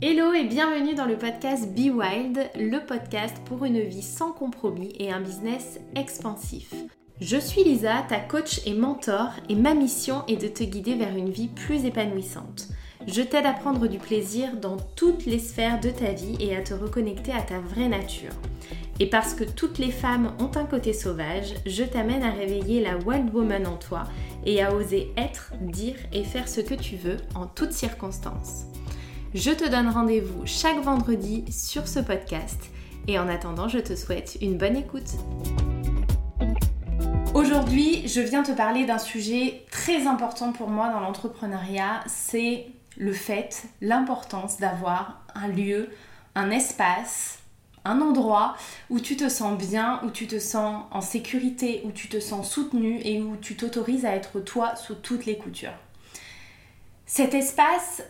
Hello et bienvenue dans le podcast Be Wild, le podcast pour une vie sans compromis et un business expansif. Je suis Lisa, ta coach et mentor, et ma mission est de te guider vers une vie plus épanouissante. Je t'aide à prendre du plaisir dans toutes les sphères de ta vie et à te reconnecter à ta vraie nature. Et parce que toutes les femmes ont un côté sauvage, je t'amène à réveiller la wild woman en toi et à oser être, dire et faire ce que tu veux en toutes circonstances. Je te donne rendez-vous chaque vendredi sur ce podcast et en attendant, je te souhaite une bonne écoute. Aujourd'hui, je viens te parler d'un sujet très important pour moi dans l'entrepreneuriat, c'est le fait, l'importance d'avoir un lieu, un espace, un endroit où tu te sens bien, où tu te sens en sécurité, où tu te sens soutenu et où tu t'autorises à être toi sous toutes les coutures. Cet espace,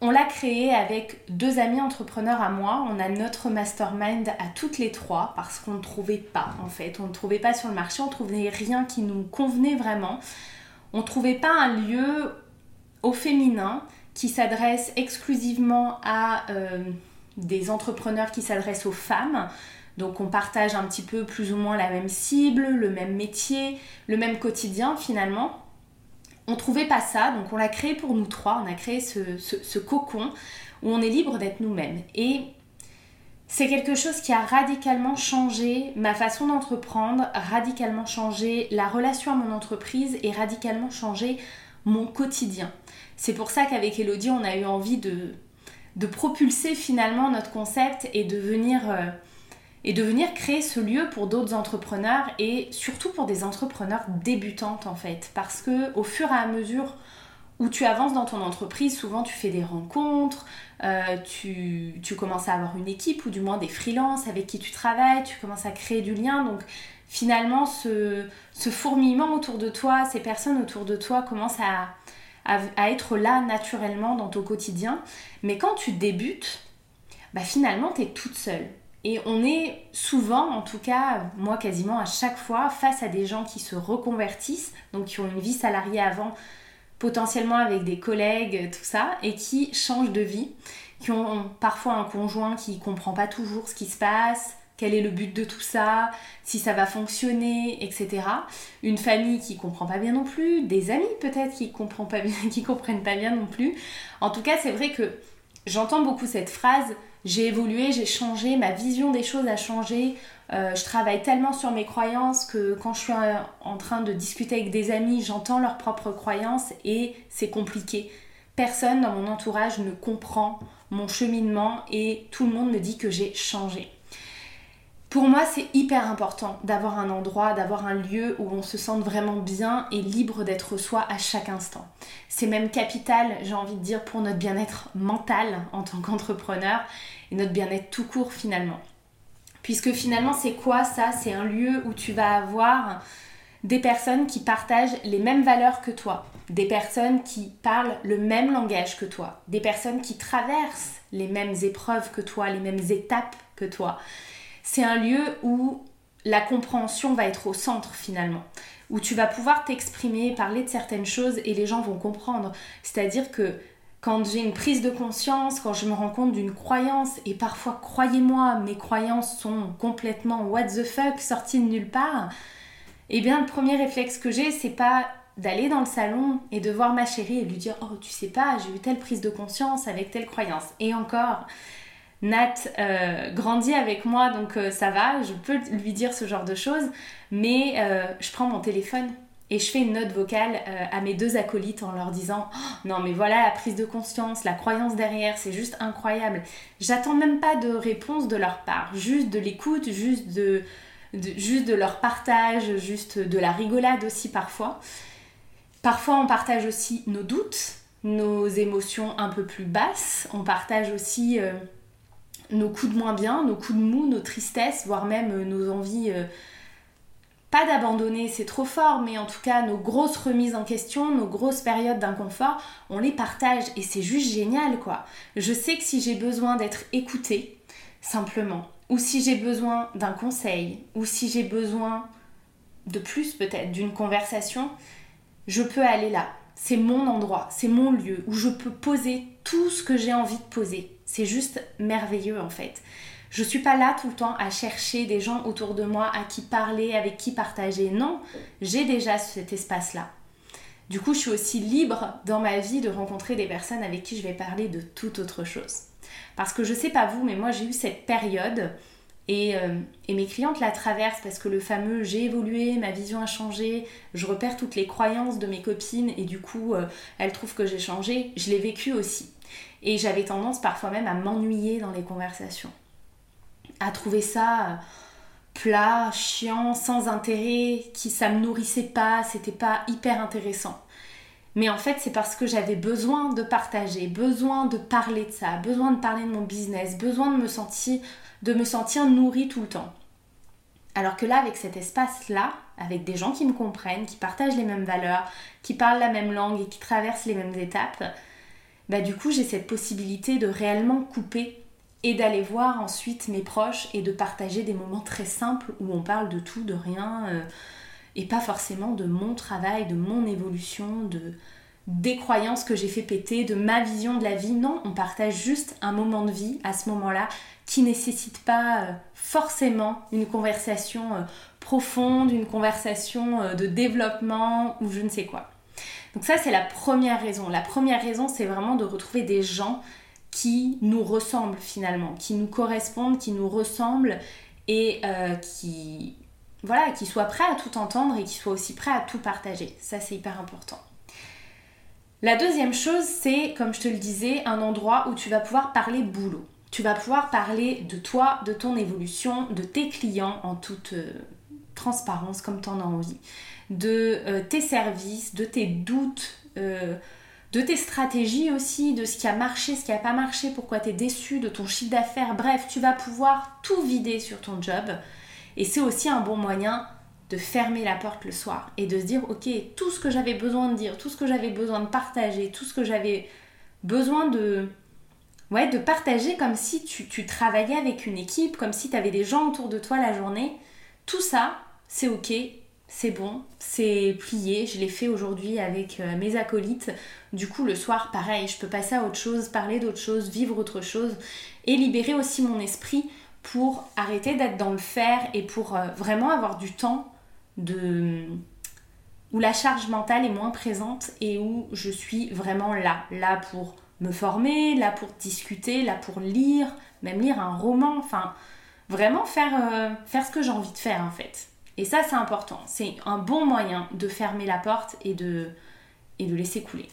on l'a créé avec deux amis entrepreneurs à moi. On a notre mastermind à toutes les trois parce qu'on ne trouvait pas en fait. On ne trouvait pas sur le marché, on ne trouvait rien qui nous convenait vraiment. On ne trouvait pas un lieu au féminin qui s'adresse exclusivement à euh, des entrepreneurs qui s'adressent aux femmes. Donc on partage un petit peu plus ou moins la même cible, le même métier, le même quotidien finalement on trouvait pas ça, donc on l'a créé pour nous trois, on a créé ce, cocon où on est libre d'être nous-mêmes. Et c'est quelque chose qui a radicalement changé ma façon d'entreprendre, radicalement changé la relation à mon entreprise et radicalement changé mon quotidien. C'est pour ça qu'avec Elodie, on a eu envie de, propulser finalement notre concept et de venir... Euh, et de venir créer ce lieu pour d'autres entrepreneurs et surtout pour des entrepreneurs débutantes en fait parce que au fur et à mesure où tu avances dans ton entreprise, souvent tu fais des rencontres, euh, tu, commences à avoir une équipe ou du moins des freelances avec qui tu travailles, tu commences à créer du lien. Donc finalement, ce, fourmillement autour de toi, ces personnes autour de toi commencent à, être là naturellement dans ton quotidien. Mais quand tu débutes, bah finalement, tu es toute seule. Et on est souvent, en tout cas, moi quasiment à chaque fois, face à des gens qui se reconvertissent, donc qui ont une vie salariée avant, potentiellement avec des collègues, tout ça, et qui changent de vie, qui ont parfois un conjoint qui comprend pas toujours ce qui se passe, quel est le but de tout ça, si ça va fonctionner, etc. Une famille qui comprend pas bien non plus, des amis peut-être qui comprennent comprennent pas bien non plus. En tout cas, c'est vrai que j'entends beaucoup cette phrase j'ai évolué, j'ai changé, ma vision des choses a changé. Euh, je travaille tellement sur mes croyances que quand je suis en train de discuter avec des amis, j'entends leurs propres croyances et c'est compliqué. Personne dans mon entourage ne comprend mon cheminement et tout le monde me dit que j'ai changé. Pour moi, c'est hyper important d'avoir un endroit, d'avoir un lieu où on se sente vraiment bien et libre d'être soi à chaque instant. C'est même capital, j'ai envie de dire, pour notre bien-être mental en tant qu'entrepreneur et notre bien-être tout court finalement. Puisque finalement, c'est quoi ça? C'est un lieu où tu vas avoir des personnes qui partagent les mêmes valeurs que toi, des personnes qui parlent le même langage que toi, des personnes qui traversent les mêmes épreuves que toi, les mêmes étapes que toi c'est un lieu où la compréhension va être au centre finalement, où tu vas pouvoir t'exprimer, parler de certaines choses et les gens vont comprendre. C'est-à-dire que quand j'ai une prise de conscience, quand je me rends compte d'une croyance, et parfois, croyez-moi, mes croyances sont complètement what the fuck, sorties de nulle part, eh bien, le premier réflexe que j'ai, c'est pas d'aller dans le salon et de voir ma chérie et lui dire Oh, tu sais pas, j'ai eu telle prise de conscience avec telle croyance. Et encore, Nat euh, grandit avec moi, donc euh, ça va, je peux lui dire ce genre de choses, mais euh, je prends mon téléphone et je fais une note vocale à mes deux acolytes en leur disant oh, non mais voilà la prise de conscience, la croyance derrière, c'est juste incroyable. J'attends même pas de réponse de leur part, juste de l'écoute, juste de, juste de leur partage, juste de la rigolade aussi parfois. Parfois on partage aussi nos doutes, nos émotions un peu plus basses, on partage aussi nos coups de moins bien, nos coups de mou, nos tristesses, voire même euh, nos envies, euh, pas d'abandonner, c'est trop fort, mais en tout cas nos grosses remises en question, nos grosses périodes d'inconfort, on les partage et c'est juste génial quoi. Je sais que si j'ai besoin d'être écoutée, simplement, ou si j'ai besoin d'un conseil, ou si j'ai besoin de plus peut-être, d'une conversation, je peux aller là. c'est mon endroit, c'est mon lieu où je peux poser tout ce que j'ai envie de poser. C'est juste merveilleux en fait. Je suis pas là tout le temps à chercher des gens autour de moi à qui parler, avec qui partager. Non, j'ai déjà cet espace-là. Du coup, je suis aussi libre dans ma vie de rencontrer des personnes avec qui je vais parler de toute autre chose. Parce que je sais pas vous, mais moi j'ai eu cette période et, euh, mes clientes la traversent parce que le fameux j'ai évolué, ma vision a changé, je repère toutes les croyances de mes copines et du coup euh, elles trouvent que j'ai changé, je l'ai vécu aussi. Et j'avais tendance parfois même à m'ennuyer dans les conversations à trouver ça euh, plat, chiant, sans intérêt, qui ça me nourrissait pas, c'était pas hyper intéressant. Mais en fait, c'est parce que j'avais besoin de partager, besoin de parler de ça, besoin de parler de mon business, besoin de me sentir de me sentir nourrie tout le temps. Alors que là, avec cet espace-là, avec des gens qui me comprennent, qui partagent les mêmes valeurs, qui parlent la même langue et qui traversent les mêmes étapes, bah du coup, j'ai cette possibilité de réellement couper et d'aller voir ensuite mes proches et de partager des moments très simples où on parle de tout, de rien, euh, et pas forcément de mon travail, de mon évolution, de des croyances que j'ai fait péter, de ma vision de la vie. Non, on partage juste un moment de vie à ce moment-là qui nécessite pas euh, forcément une conversation euh, profonde, une conversation de développement ou je ne sais quoi. Donc ça c'est la première raison. La première raison c'est vraiment de retrouver des gens qui nous ressemblent finalement, qui nous correspondent, qui nous ressemblent et euh, qui voilà, qui soient prêts à tout entendre et qui soient aussi prêts à tout partager. Ça c'est hyper important. La deuxième chose, c'est, comme je te le disais, un endroit où tu vas pouvoir parler boulot. Tu vas pouvoir parler de toi, de ton évolution, de tes clients en toute euh, transparence comme tu en as envie, de euh, tes services, de tes doutes, de tes stratégies aussi, de ce qui a marché, ce qui n'a pas marché, pourquoi tu es déçu, de ton chiffre d'affaires. Bref, tu vas pouvoir tout vider sur ton job. Et c'est aussi un bon moyen de fermer la porte le soir et de se dire, ok, tout ce que j'avais besoin de dire, tout ce que j'avais besoin de partager, tout ce que j'avais besoin de... Ouais, de partager comme si tu, tu travaillais avec une équipe, comme si tu avais des gens autour de toi la journée. Tout ça, c'est ok, c'est bon, c'est plié, je l'ai fait aujourd'hui avec euh, mes acolytes. Du coup, le soir, pareil, je peux passer à autre chose, parler d'autre chose, vivre autre chose et libérer aussi mon esprit pour arrêter d'être dans le faire et pour euh, vraiment avoir du temps où la charge mentale est moins présente et où je suis vraiment là, là pour me former, là pour discuter, là pour lire, même lire un roman, enfin vraiment faire, euh, faire ce que j'ai envie de faire en fait. Et ça, c'est important. C'est un bon moyen de fermer la porte et de, et de laisser couler.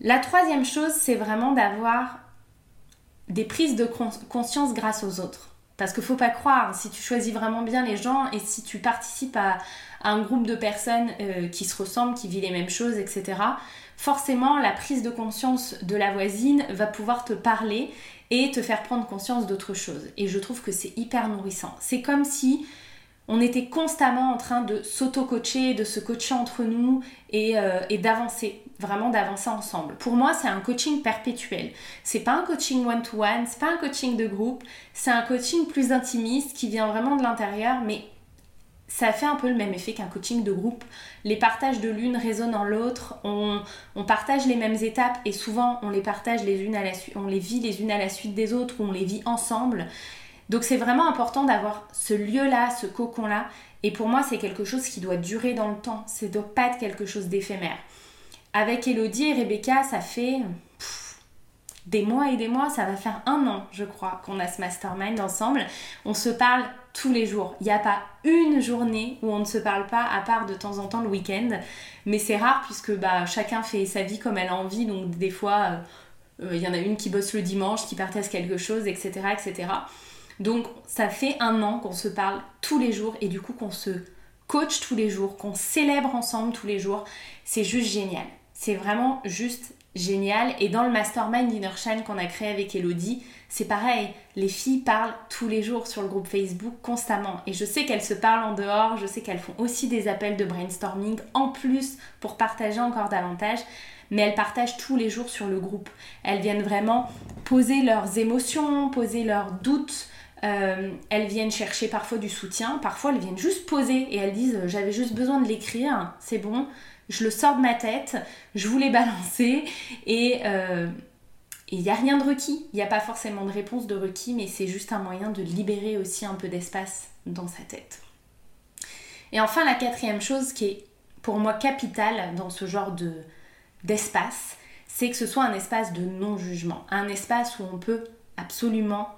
La troisième chose, c'est vraiment d'avoir des prises de conscience grâce aux autres. Parce qu'il ne faut pas croire, si tu choisis vraiment bien les gens et si tu participes à, un groupe de personnes euh, qui se ressemblent, qui vivent les mêmes choses, etc., forcément la prise de conscience de la voisine va pouvoir te parler et te faire prendre conscience d'autre chose. Et je trouve que c'est hyper nourrissant. C'est comme si on était constamment en train de s'auto-coacher, de se coacher entre nous euh, et, d'avancer, vraiment d'avancer ensemble. Pour moi, c'est un coaching perpétuel. C'est pas un coaching one-to-one, c'est pas un coaching de groupe, c'est un coaching plus intimiste qui vient vraiment de l'intérieur, mais ça fait un peu le même effet qu'un coaching de groupe. Les partages de l'une résonnent en l'autre, on, partage les mêmes étapes et souvent on les partage les unes à la on les vit les unes à la suite des autres, ou on les vit ensemble. Donc c'est vraiment important d'avoir ce lieu-là, ce cocon-là. Et pour moi, c'est quelque chose qui doit durer dans le temps. Ça ne doit pas être quelque chose d'éphémère. Avec Elodie et Rebecca, ça fait des mois et des mois, ça va faire un an, je crois, qu'on a ce mastermind ensemble. On se parle tous les jours. Il n'y a pas une journée où on ne se parle pas, à part de temps en temps le week-end. Mais c'est rare puisque bah, chacun fait sa vie comme elle a envie. Donc des fois, euh, il y en a une qui bosse le dimanche, qui partage quelque chose, etc. etc. Donc ça fait un an qu'on se parle tous les jours et du coup qu'on se coach tous les jours, qu'on célèbre ensemble tous les jours. C'est juste génial. C'est vraiment juste génial. Et dans le mastermind Inner Shine qu'on a créé avec Elodie, c'est pareil. Les filles parlent tous les jours sur le groupe Facebook constamment. Et je sais qu'elles se parlent en dehors, je sais qu'elles font aussi des appels de brainstorming en plus pour partager encore davantage. Mais elles partagent tous les jours sur le groupe. Elles viennent vraiment poser leurs émotions, poser leurs doutes, euh, elles viennent chercher parfois du soutien, parfois elles viennent juste poser et elles disent euh, j'avais juste besoin de l'écrire, c'est bon, je le sors de ma tête, je voulais balancer et euh, il n'y a rien de requis. Il n'y a pas forcément de réponse de requis, mais c'est juste un moyen de libérer aussi un peu d'espace dans sa tête. Et enfin, la quatrième chose qui est pour moi capitale dans ce genre de, d'espace, c'est que ce soit un espace de non-jugement, un espace où on peut absolument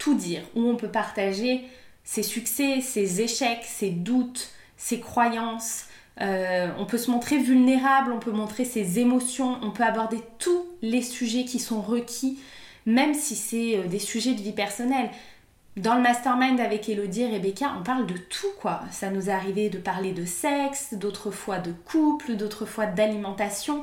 tout dire, où on peut partager ses succès, ses échecs, ses doutes, ses croyances, euh, on peut se montrer vulnérable, on peut montrer ses émotions, on peut aborder tous les sujets qui sont requis, même si c'est euh, des sujets de vie personnelle. Dans le mastermind avec Elodie et Rebecca, on parle de tout quoi. Ça nous est arrivé de parler de sexe, d'autres fois de couple, d'autres fois d'alimentation.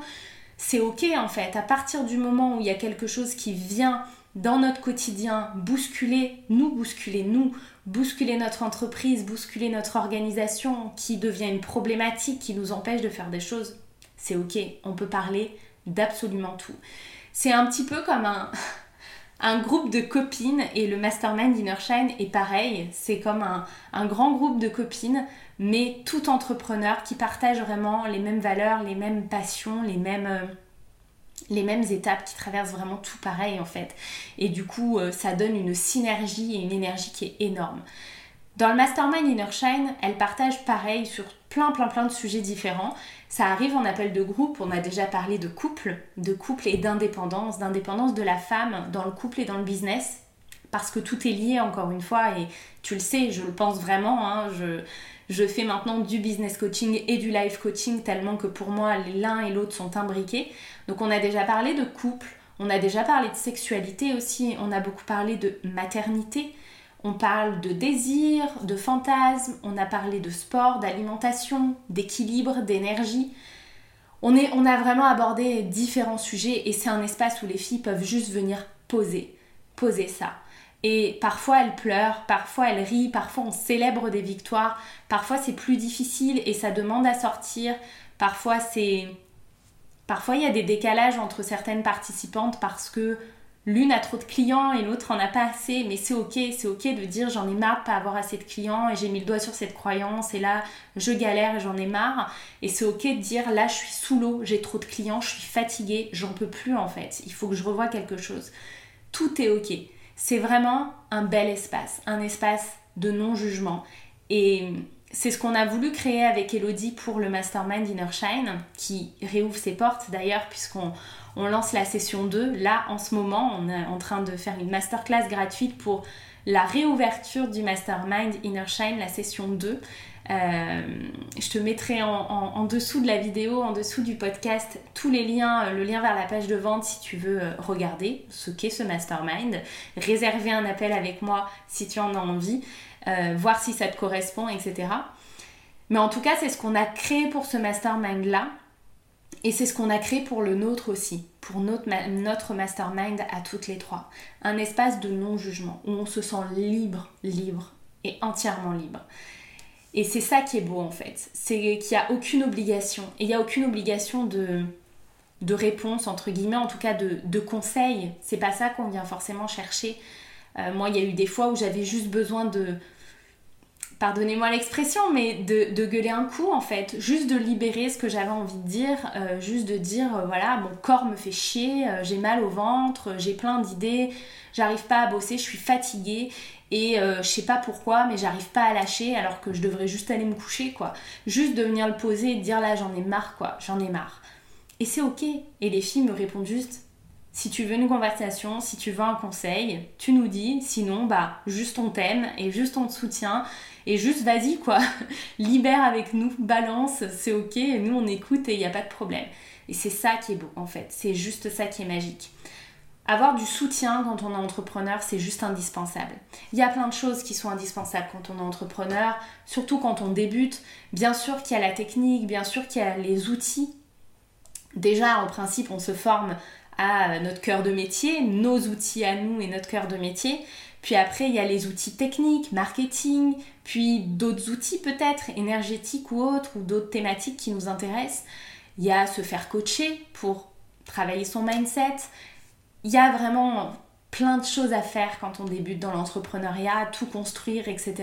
C'est ok en fait. À partir du moment où il y a quelque chose qui vient dans notre quotidien bousculer, nous bousculer, nous, bousculer notre entreprise, bousculer notre organisation, qui devient une problématique, qui nous empêche de faire des choses, c'est ok, on peut parler d'absolument tout. C'est un petit peu comme un, groupe de copines et le mastermind Innershine est pareil, c'est comme un, grand groupe de copines, mais tout entrepreneur qui partagent vraiment les mêmes valeurs, les mêmes passions, les mêmes... Les mêmes étapes qui traversent vraiment tout pareil en fait. Et du coup, euh, ça donne une synergie et une énergie qui est énorme. Dans le Mastermind Inner Shine, elle partage pareil sur plein plein plein de sujets différents. Ça arrive en appel de groupe, on a déjà parlé de couple, de couple et d'indépendance, d'indépendance de la femme dans le couple et dans le business, parce que tout est lié encore une fois, et tu le sais, je le pense vraiment, hein, je, je fais maintenant du business coaching et du life coaching tellement que pour moi l'un et l'autre sont imbriqués. Donc on a déjà parlé de couple, on a déjà parlé de sexualité aussi, on a beaucoup parlé de maternité, on parle de désir, de fantasme, on a parlé de sport, d'alimentation, d'équilibre, d'énergie. On, on a vraiment abordé différents sujets et c'est un espace où les filles peuvent juste venir poser, poser ça. Et parfois elles pleurent, parfois elles rient, parfois on célèbre des victoires, parfois c'est plus difficile et ça demande à sortir, parfois c'est Parfois, il y a des décalages entre certaines participantes parce que l'une a trop de clients et l'autre en a pas assez, mais c'est ok, c'est ok de dire j'en ai marre de pas avoir assez de clients et j'ai mis le doigt sur cette croyance et là je galère et j'en ai marre. Et c'est ok de dire là je suis sous l'eau, j'ai trop de clients, je suis fatiguée, j'en peux plus en fait, il faut que je revoie quelque chose. Tout est ok. C'est vraiment un bel espace, un espace de non-jugement. Et c'est ce qu'on a voulu créer avec Elodie pour le Mastermind Inner Shine, qui réouvre ses portes d'ailleurs, puisqu'on on lance la session 2. Là, en ce moment, on est en train de faire une masterclass gratuite pour la réouverture du Mastermind Inner Shine, la session 2. Euh, je te mettrai en, dessous de la vidéo, en dessous du podcast, tous les liens, euh, le lien vers la page de vente si tu veux euh, regarder ce qu'est ce mastermind, réserver un appel avec moi si tu en as envie. Voir si ça te correspond, etc. Mais en tout cas, c'est ce qu'on a créé pour ce mastermind-là. Et c'est ce qu'on a créé pour le nôtre aussi, pour notre, mastermind à toutes les trois. Un espace de non-jugement, où on se sent libre, libre et entièrement libre. Et c'est ça qui est beau en fait, c'est qu'il n'y a aucune obligation. Et il n'y a aucune obligation de, de réponse, entre guillemets, en tout cas de, de conseil. C'est pas ça qu'on vient forcément chercher. Euh, moi, il y a eu des fois où j'avais juste besoin de, pardonnez-moi l'expression, mais de, gueuler un coup en fait, juste de libérer ce que j'avais envie de dire, euh, juste de dire euh, voilà, mon corps me fait chier, euh, j'ai mal au ventre, j'ai plein d'idées, j'arrive pas à bosser, je suis fatiguée et je sais pas pourquoi, mais j'arrive pas à lâcher alors que je devrais juste aller me coucher quoi. Juste de venir le poser et de dire là j'en ai marre quoi, j'en ai marre. Et c'est ok. Et les filles me répondent juste si tu veux une conversation, si tu veux un conseil, tu nous dis. Sinon, bah, juste on t'aime et juste on te soutient et juste vas-y quoi, libère avec nous, balance, c'est ok, nous on écoute et il n'y a pas de problème. Et c'est ça qui est beau en fait, c'est juste ça qui est magique. Avoir du soutien quand on est entrepreneur, c'est juste indispensable. Il y a plein de choses qui sont indispensables quand on est entrepreneur, surtout quand on débute. Bien sûr qu'il y a la technique, bien sûr qu'il y a les outils. Déjà, en principe, on se forme notre cœur de métier, nos outils à nous et notre cœur de métier. Puis après, il y a les outils techniques, marketing, puis d'autres outils peut-être, énergétiques ou autres, ou d'autres thématiques qui nous intéressent. Il y a se faire coacher pour travailler son mindset. Il y a vraiment plein de choses à faire quand on débute dans l'entrepreneuriat, tout construire, etc.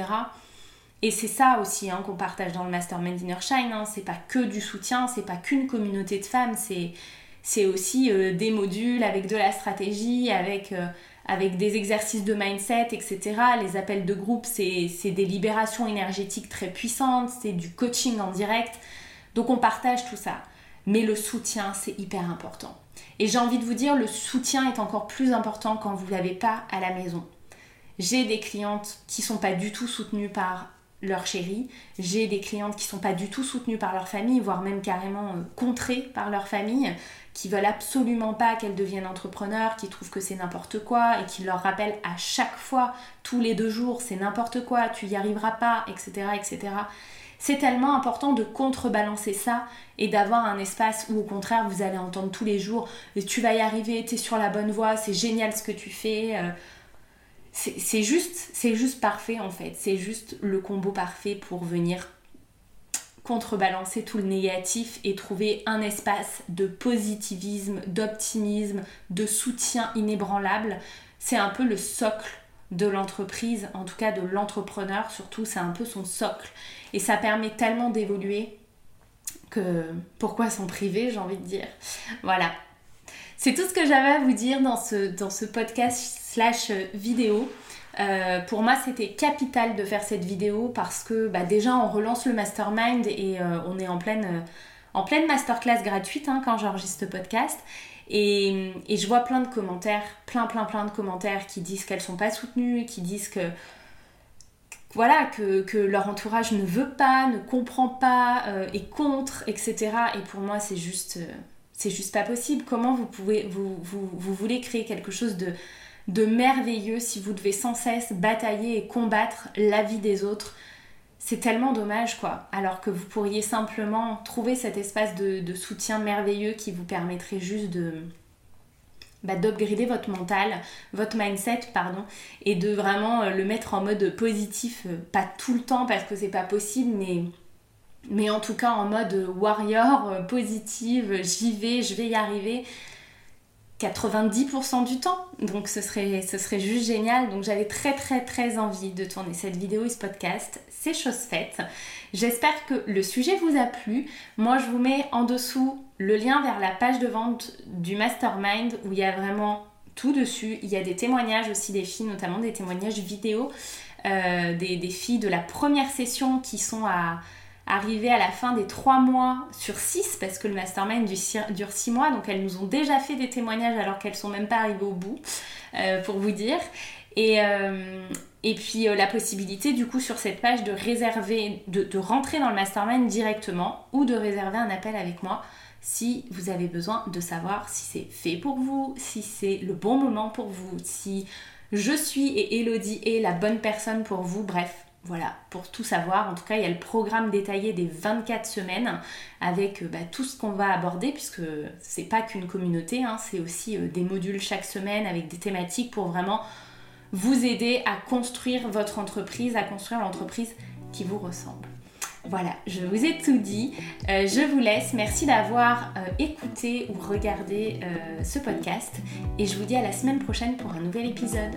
Et c'est ça aussi hein, qu'on partage dans le Mastermind Inner Shine. Hein. C'est pas que du soutien, c'est pas qu'une communauté de femmes, c'est aussi euh, des modules avec de la stratégie, avec, euh, avec des exercices de mindset, etc. Les appels de groupe, c'est des libérations énergétiques très puissantes, c'est du coaching en direct. Donc on partage tout ça. Mais le soutien, c'est hyper important. Et j'ai envie de vous dire, le soutien est encore plus important quand vous ne l'avez pas à la maison. J'ai des clientes qui sont pas du tout soutenues par leur chérie. J'ai des clientes qui sont pas du tout soutenues par leur famille, voire même carrément euh, contrées par leur famille, qui veulent absolument pas qu'elles deviennent entrepreneurs, qui trouvent que c'est n'importe quoi et qui leur rappellent à chaque fois, tous les deux jours, c'est n'importe quoi, tu y arriveras pas, etc., etc. C'est tellement important de contrebalancer ça et d'avoir un espace où au contraire vous allez entendre tous les jours tu vas y arriver, tu es sur la bonne voie, c'est génial ce que tu fais. Euh, c'est juste, c'est juste parfait en fait. C'est juste le combo parfait pour venir contrebalancer tout le négatif et trouver un espace de positivisme, d'optimisme, de soutien inébranlable. C'est un peu le socle de l'entreprise, en tout cas de l'entrepreneur surtout, c'est un peu son socle. Et ça permet tellement d'évoluer que pourquoi s'en priver, j'ai envie de dire. Voilà. C'est tout ce que j'avais à vous dire dans ce, dans ce podcast slash vidéo. Euh, pour moi, c'était capital de faire cette vidéo parce que bah, déjà, on relance le mastermind et euh, on est en pleine, en pleine masterclass gratuite hein, quand j'enregistre ce podcast. Et, je vois plein de commentaires, plein, plein, plein de commentaires qui disent qu'elles sont pas soutenues, qui disent que voilà, que, leur entourage ne veut pas, ne comprend pas, euh, est contre, etc. Et pour moi, c'est juste, c'est juste pas possible. Comment vous pouvez, vous, vous voulez créer quelque chose de de merveilleux si vous devez sans cesse batailler et combattre la vie des autres. C'est tellement dommage quoi. Alors que vous pourriez simplement trouver cet espace de, soutien merveilleux qui vous permettrait juste de bah, d'upgrader votre mental, votre mindset, pardon, et de vraiment euh, le mettre en mode positif, euh, pas tout le temps parce que c'est pas possible, mais mais en tout cas en mode warrior, euh, positive, j'y vais, je vais y arriver. 90% du temps. Donc ce serait, ce juste génial. Donc j'avais très très très envie de tourner cette vidéo et ce podcast. C'est chose faite. J'espère que le sujet vous a plu. Moi je vous mets en dessous le lien vers la page de vente du mastermind où il y a vraiment tout dessus. Il y a des témoignages aussi des filles, notamment des témoignages vidéo euh, des filles de la première session qui sont à arriver à la fin des 3 mois sur 6, parce que le mastermind dure 6 mois, donc elles nous ont déjà fait des témoignages alors qu'elles sont même pas arrivées au bout, euh, pour vous dire. Et, euh, puis euh, la possibilité du coup sur cette page de réserver, de, rentrer dans le mastermind directement ou de réserver un appel avec moi si vous avez besoin de savoir si c'est fait pour vous, si c'est le bon moment pour vous, si je suis et Elodie est la bonne personne pour vous, bref, voilà, pour tout savoir, en tout cas, il y a le programme détaillé des 24 semaines avec euh, bah, tout ce qu'on va aborder, puisque c'est pas qu'une communauté, hein, c'est aussi euh, des modules chaque semaine avec des thématiques pour vraiment vous aider à construire votre entreprise, à construire l'entreprise qui vous ressemble. Voilà, je vous ai tout dit. Euh, je vous laisse. Merci d'avoir écouté ou regardé ce podcast. Et je vous dis à la semaine prochaine pour un nouvel épisode.